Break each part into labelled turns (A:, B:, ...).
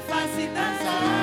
A: face dançar.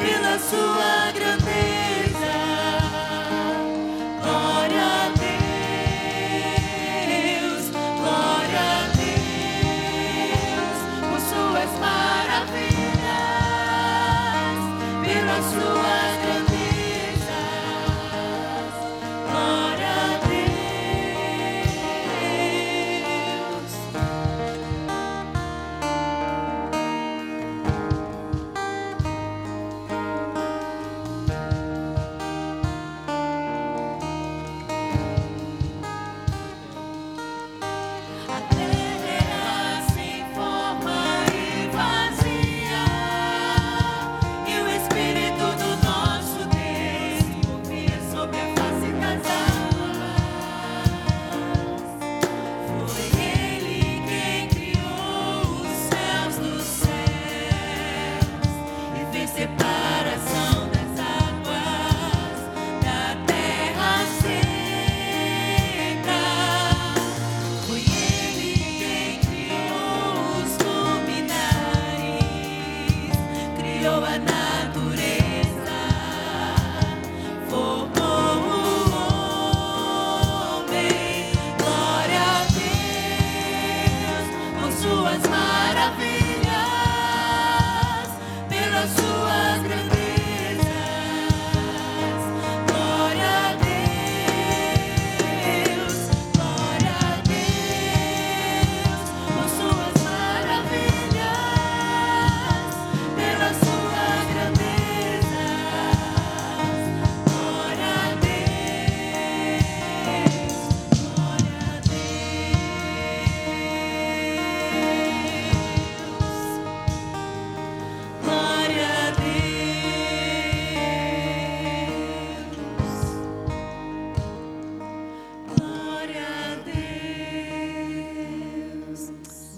A: Pela sua Giovanna.